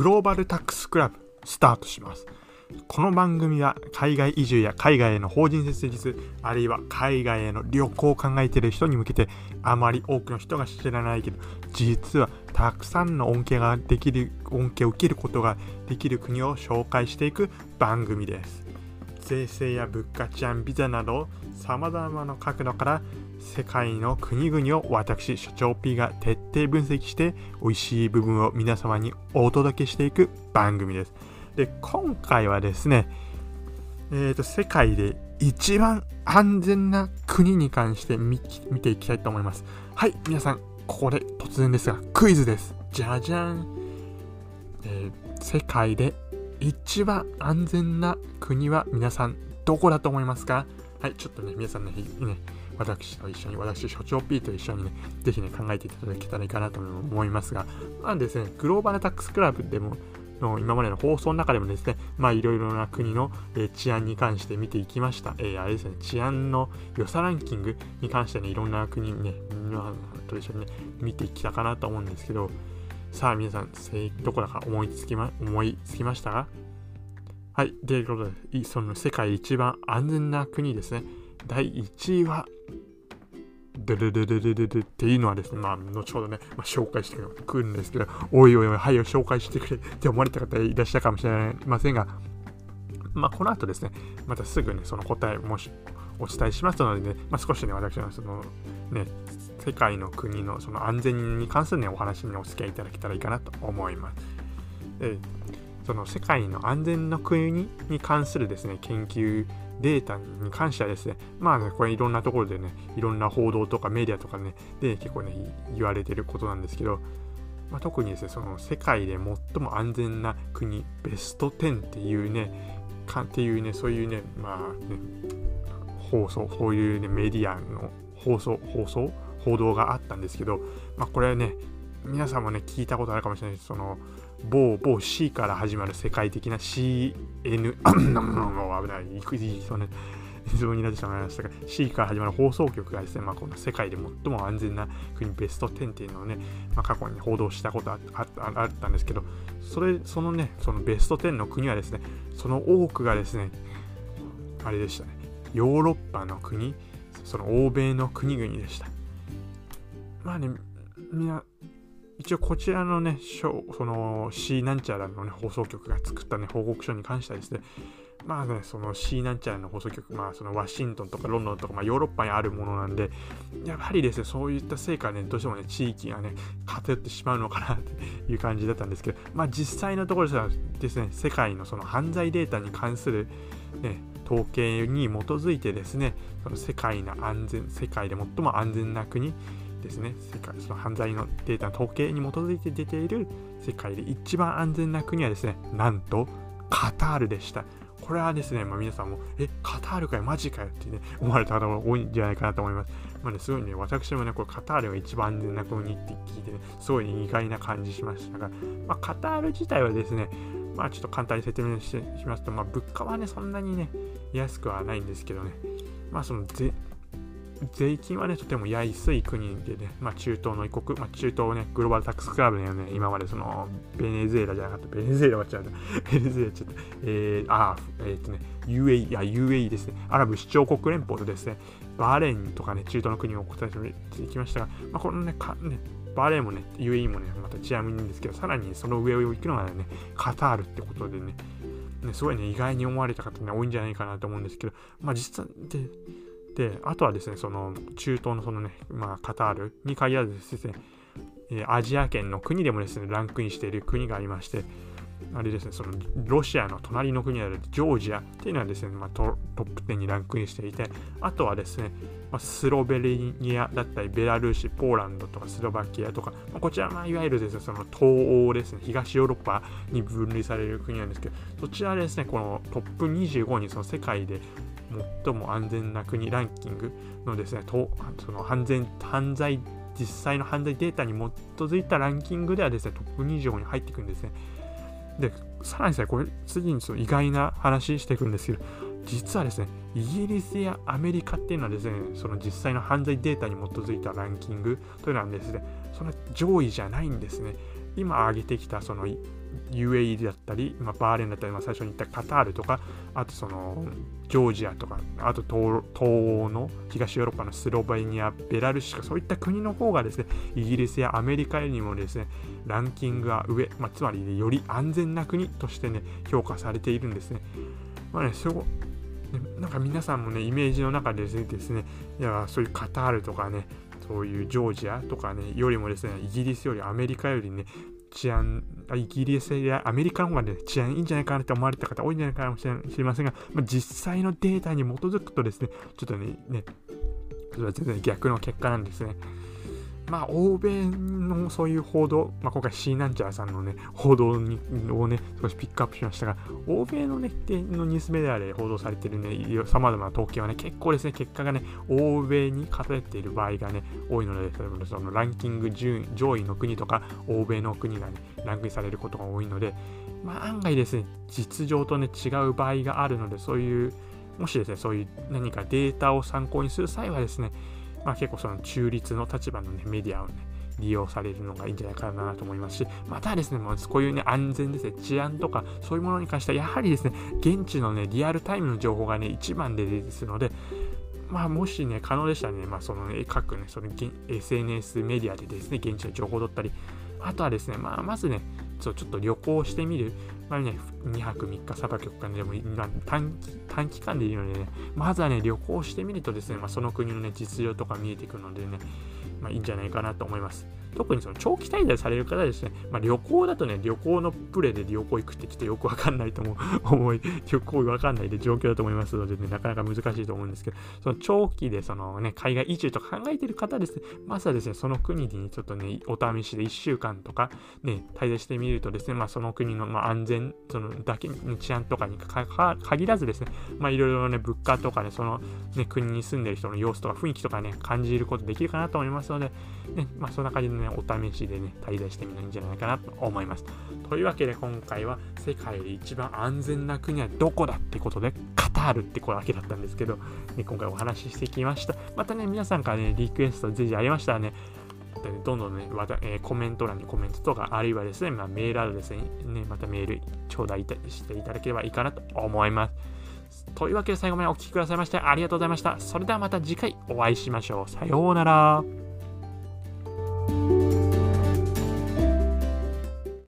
グローバルタックスクラブスタートします。この番組は海外移住や海外への法人設立、あるいは海外への旅行を考えている人に向けて、あまり多くの人が知らないけど、実はたくさんの恩恵ができる、恩恵を受けることができる国を紹介していく番組です。税制や物価治安、ビザなど、様々な角度から世界の国々を私、所長 P が徹底分析して美味しい部分を皆様にお届けしていく番組です。で、今回はですね、えーと、世界で一番安全な国に関して見ていきたいと思います。はい、皆さん、ここで突然ですが、クイズです。じゃじゃん。えー、世界で一番安全な国は皆さんどこだと思いますか？はい、ちょっとね、皆さんね、ね私と一緒に、私、所長 P と一緒にね、ぜひね、考えていただけたらいいかなと思いますが、まあですね、グローバルタックスクラブでも、の今までの放送の中でもですね、まあいろいろな国の、え、治安に関して見ていきました。えー、あれですね、治安の良さランキングに関してね、いろんな国ね、と一緒にね、見てきたかなと思うんですけど、さあ皆さん、どこだか思いつきま、思いつきましたか？はい。ということで、その世界一番安全な国ですね。第1位は、ドゥルルルルルルっていうのはですね、まあ、後ほどね、まあ、紹介してくるんですけど、おいおいおい、はいよ、紹介してくれって思われた方いらっしゃるかもしれませんが、まあ、この後ですね、またすぐね、その答えもしお伝えしますのでね、まあ、少しね、私のその、ね、世界の国のその安全に関するね、お話にお付き合いいただけたらいいかなと思います。でその世界の安全の国に関するですね、研究データに関してはですね、まあね、これいろんなところでね、いろんな報道とかメディアとかね、で結構ね、言われてることなんですけど、まあ、特にですね、その世界で最も安全な国、ベスト10っていうね、かっていうね、そういうね、まあね、放送、こういうね、メディアの放送、放送、報道があったんですけど、まあこれはね、皆さんもね、聞いたことあるかもしれないです。その、某某 C から始まる世界的な CN、もう危ない、いくいそうね、非常になってしまいましたが、C から始まる放送局がですね、まあ、この世界で最も安全な国ベスト10っていうのをね、まあ、過去に報道したことああったんですけど、それ、そのね、そのベスト10の国はですね、その多くがですね、あれでしたね、ヨーロッパの国、その欧米の国々でした。まあね、みんな、一応こちらのね、その C なんちゃらの、ね、放送局が作ったね、報告書に関してはですね、まあね、その C なんちゃらの放送局、まあそのワシントンとかロンドンとか、まあヨーロッパにあるものなんで、やはりですね、そういった成果ね、どうしてもね、地域がね、偏ってしまうのかなっていう感じだったんですけど、まあ実際のところですね、世界のその犯罪データに関する、ね、統計に基づいてですね、その世界の安全、世界で最も安全な国、ですね、世界その犯罪のデータの統計に基づいて出ている世界で一番安全な国はですね、なんとカタールでした。これはですね、まあ、皆さんも、え、カタールかよ、マジかよってね、思われた方が多いんじゃないかなと思います。まあね、すごいね、私もね、これカタールが一番安全な国って聞いてね、すごい、ね、意外な感じしましたが、まあ、カタール自体はですね、まあちょっと簡単に説明ししますと、まあ物価はね、そんなにね、安くはないんですけどね、まあそのぜ税金はね、とても安い国でね、まあ、中東の異国、まあ、中東ね、グローバルタックスクラブでね、今までその、ベネズエラじゃなかった、ベネズエラは違う ベネズエラちょっと、えー、あー、えー、っとね、UAE、いや、UAE ですね、アラブ首長国連邦とですね、バーレーンとかね、中東の国を答えていきましたが、まあ、このね、かねバーレーンもね、UAE もね、また治安もいいんですけど、さらにその上を行くのがね、カタールってことでね、ねすごいね、意外に思われた方ね、多いんじゃないかなと思うんですけど、まあ実は、で、で、あとはですね、その中東のそのね、まあ、カタールに限らずですね、アジア圏の国でもですね、ランクインしている国がありまして、あれですね、そのロシアの隣の国であるジョージアっていうのはですね、まあ、トップ10にランクインしていて、あとはですね、まあ、スロベニアだったり、ベラルーシ、ポーランドとかスロバキアとか、まあ、こちらは、いわゆるですね、その東欧ですね、東ヨーロッパに分類される国なんですけど、そちらですね、このトップ25にその世界で最も安全な国ランキングのですね、とその犯罪犯罪実際の犯罪データに基づいたランキングではですね、トップ25に入っていくんですね。で、さらにですね、これ、次にその意外な話していくんですけど、実はですね、イギリスやアメリカっていうのはですね、その実際の犯罪データに基づいたランキングというのはですね、その上位じゃないんですね。今挙げてきたその UAE だったり、まあ、バーレンだったり、まあ、最初に言ったカタールとか、あとそのジョージアとか、あと東欧の東ヨーロッパのスロベニア、ベラルーシとか、そういった国の方がですね、イギリスやアメリカよりもですね、ランキングが上、まあ、つまり、ねより安全な国としてね、評価されているんですね。まあね、そなんか皆さんもね、イメージの中でですね、いやそういうカタールとかね、そういうジョージアとかね、よりもですね、イギリスよりアメリカよりね、治安、イギリスやアメリカの方がね、治安いいんじゃないかなって思われた方多いんじゃないかもしれませんが、まあ、実際のデータに基づくとですね、ちょっとね、ねそれは全然逆の結果なんですね。まあ、欧米のそういう報道、まあ、今回 C なんちゃらさんのね、報道にをね、少しピックアップしましたが、欧米のね、のニュースメディアで報道されてるね、さまざまな統計はね、結構ですね、結果がね、欧米に偏っている場合がね、多いので、例えばそのランキング順上位の国とか、欧米の国がね、ランクインされることが多いので、まあ、案外ですね、実情とね、違う場合があるので、そういう、もしですね、そういう何かデータを参考にする際はですね、まあ、結構その中立の立場の、ね、メディアをね、利用されるのがいいんじゃないかなと思いますし、またですね、もうこういうね、安全ですね、治安とか、そういうものに関しては、やはりですね、現地のね、リアルタイムの情報がね、一番でですので、まあ、もしね、可能でしたらね、まあ、その、ね、各ね、その SNS メディアでですね、現地の情報を取ったり、あとはですね、まあ、まずね、ちょっと旅行してみる。まあね、2泊3日、3泊4日でも短期短期間でいいのでね、まずはね、旅行してみるとですね、まあ、その国のね、実情とか見えてくるのでね、まあ、いいんじゃないかなと思います。特にその長期滞在される方ですね、まあ、旅行だとね、旅行のプレで旅行行くってきっとよくわかんないと思う、思い、旅行わかんないで状況だと思いますのでね、なかなか難しいと思うんですけど、その長期でそのね、海外移住とか考えてる方ですね、まずはですね、その国にちょっとね、お試しで1週間とかね、滞在してみるとですね、まあ、その国の、まあ、安全、そのだけ、治安とかに限らずですね、まあ、いろいろね、物価とかね、そのね、国に住んでる人の様子とか雰囲気とかね、感じることできるかなと思いますので、ね、まあ、そんな感じでね、ねお試しでね、滞在してみるのいんじゃないかなと思います。というわけで今回は世界で一番安全な国はどこだってことで、カタールってこれだけだったんですけど、ね、今回お話ししてきました。またね、皆さんからね、リクエストぜひありましたらね、どんどんね、また、えー、コメント欄にコメントとか、あるいはですね、まあ、メールアドレスにね、またメール頂戴していただければいいかなと思います。というわけで最後までお聴きくださいましてありがとうございました。それではまた次回お会いしましょう。さようなら。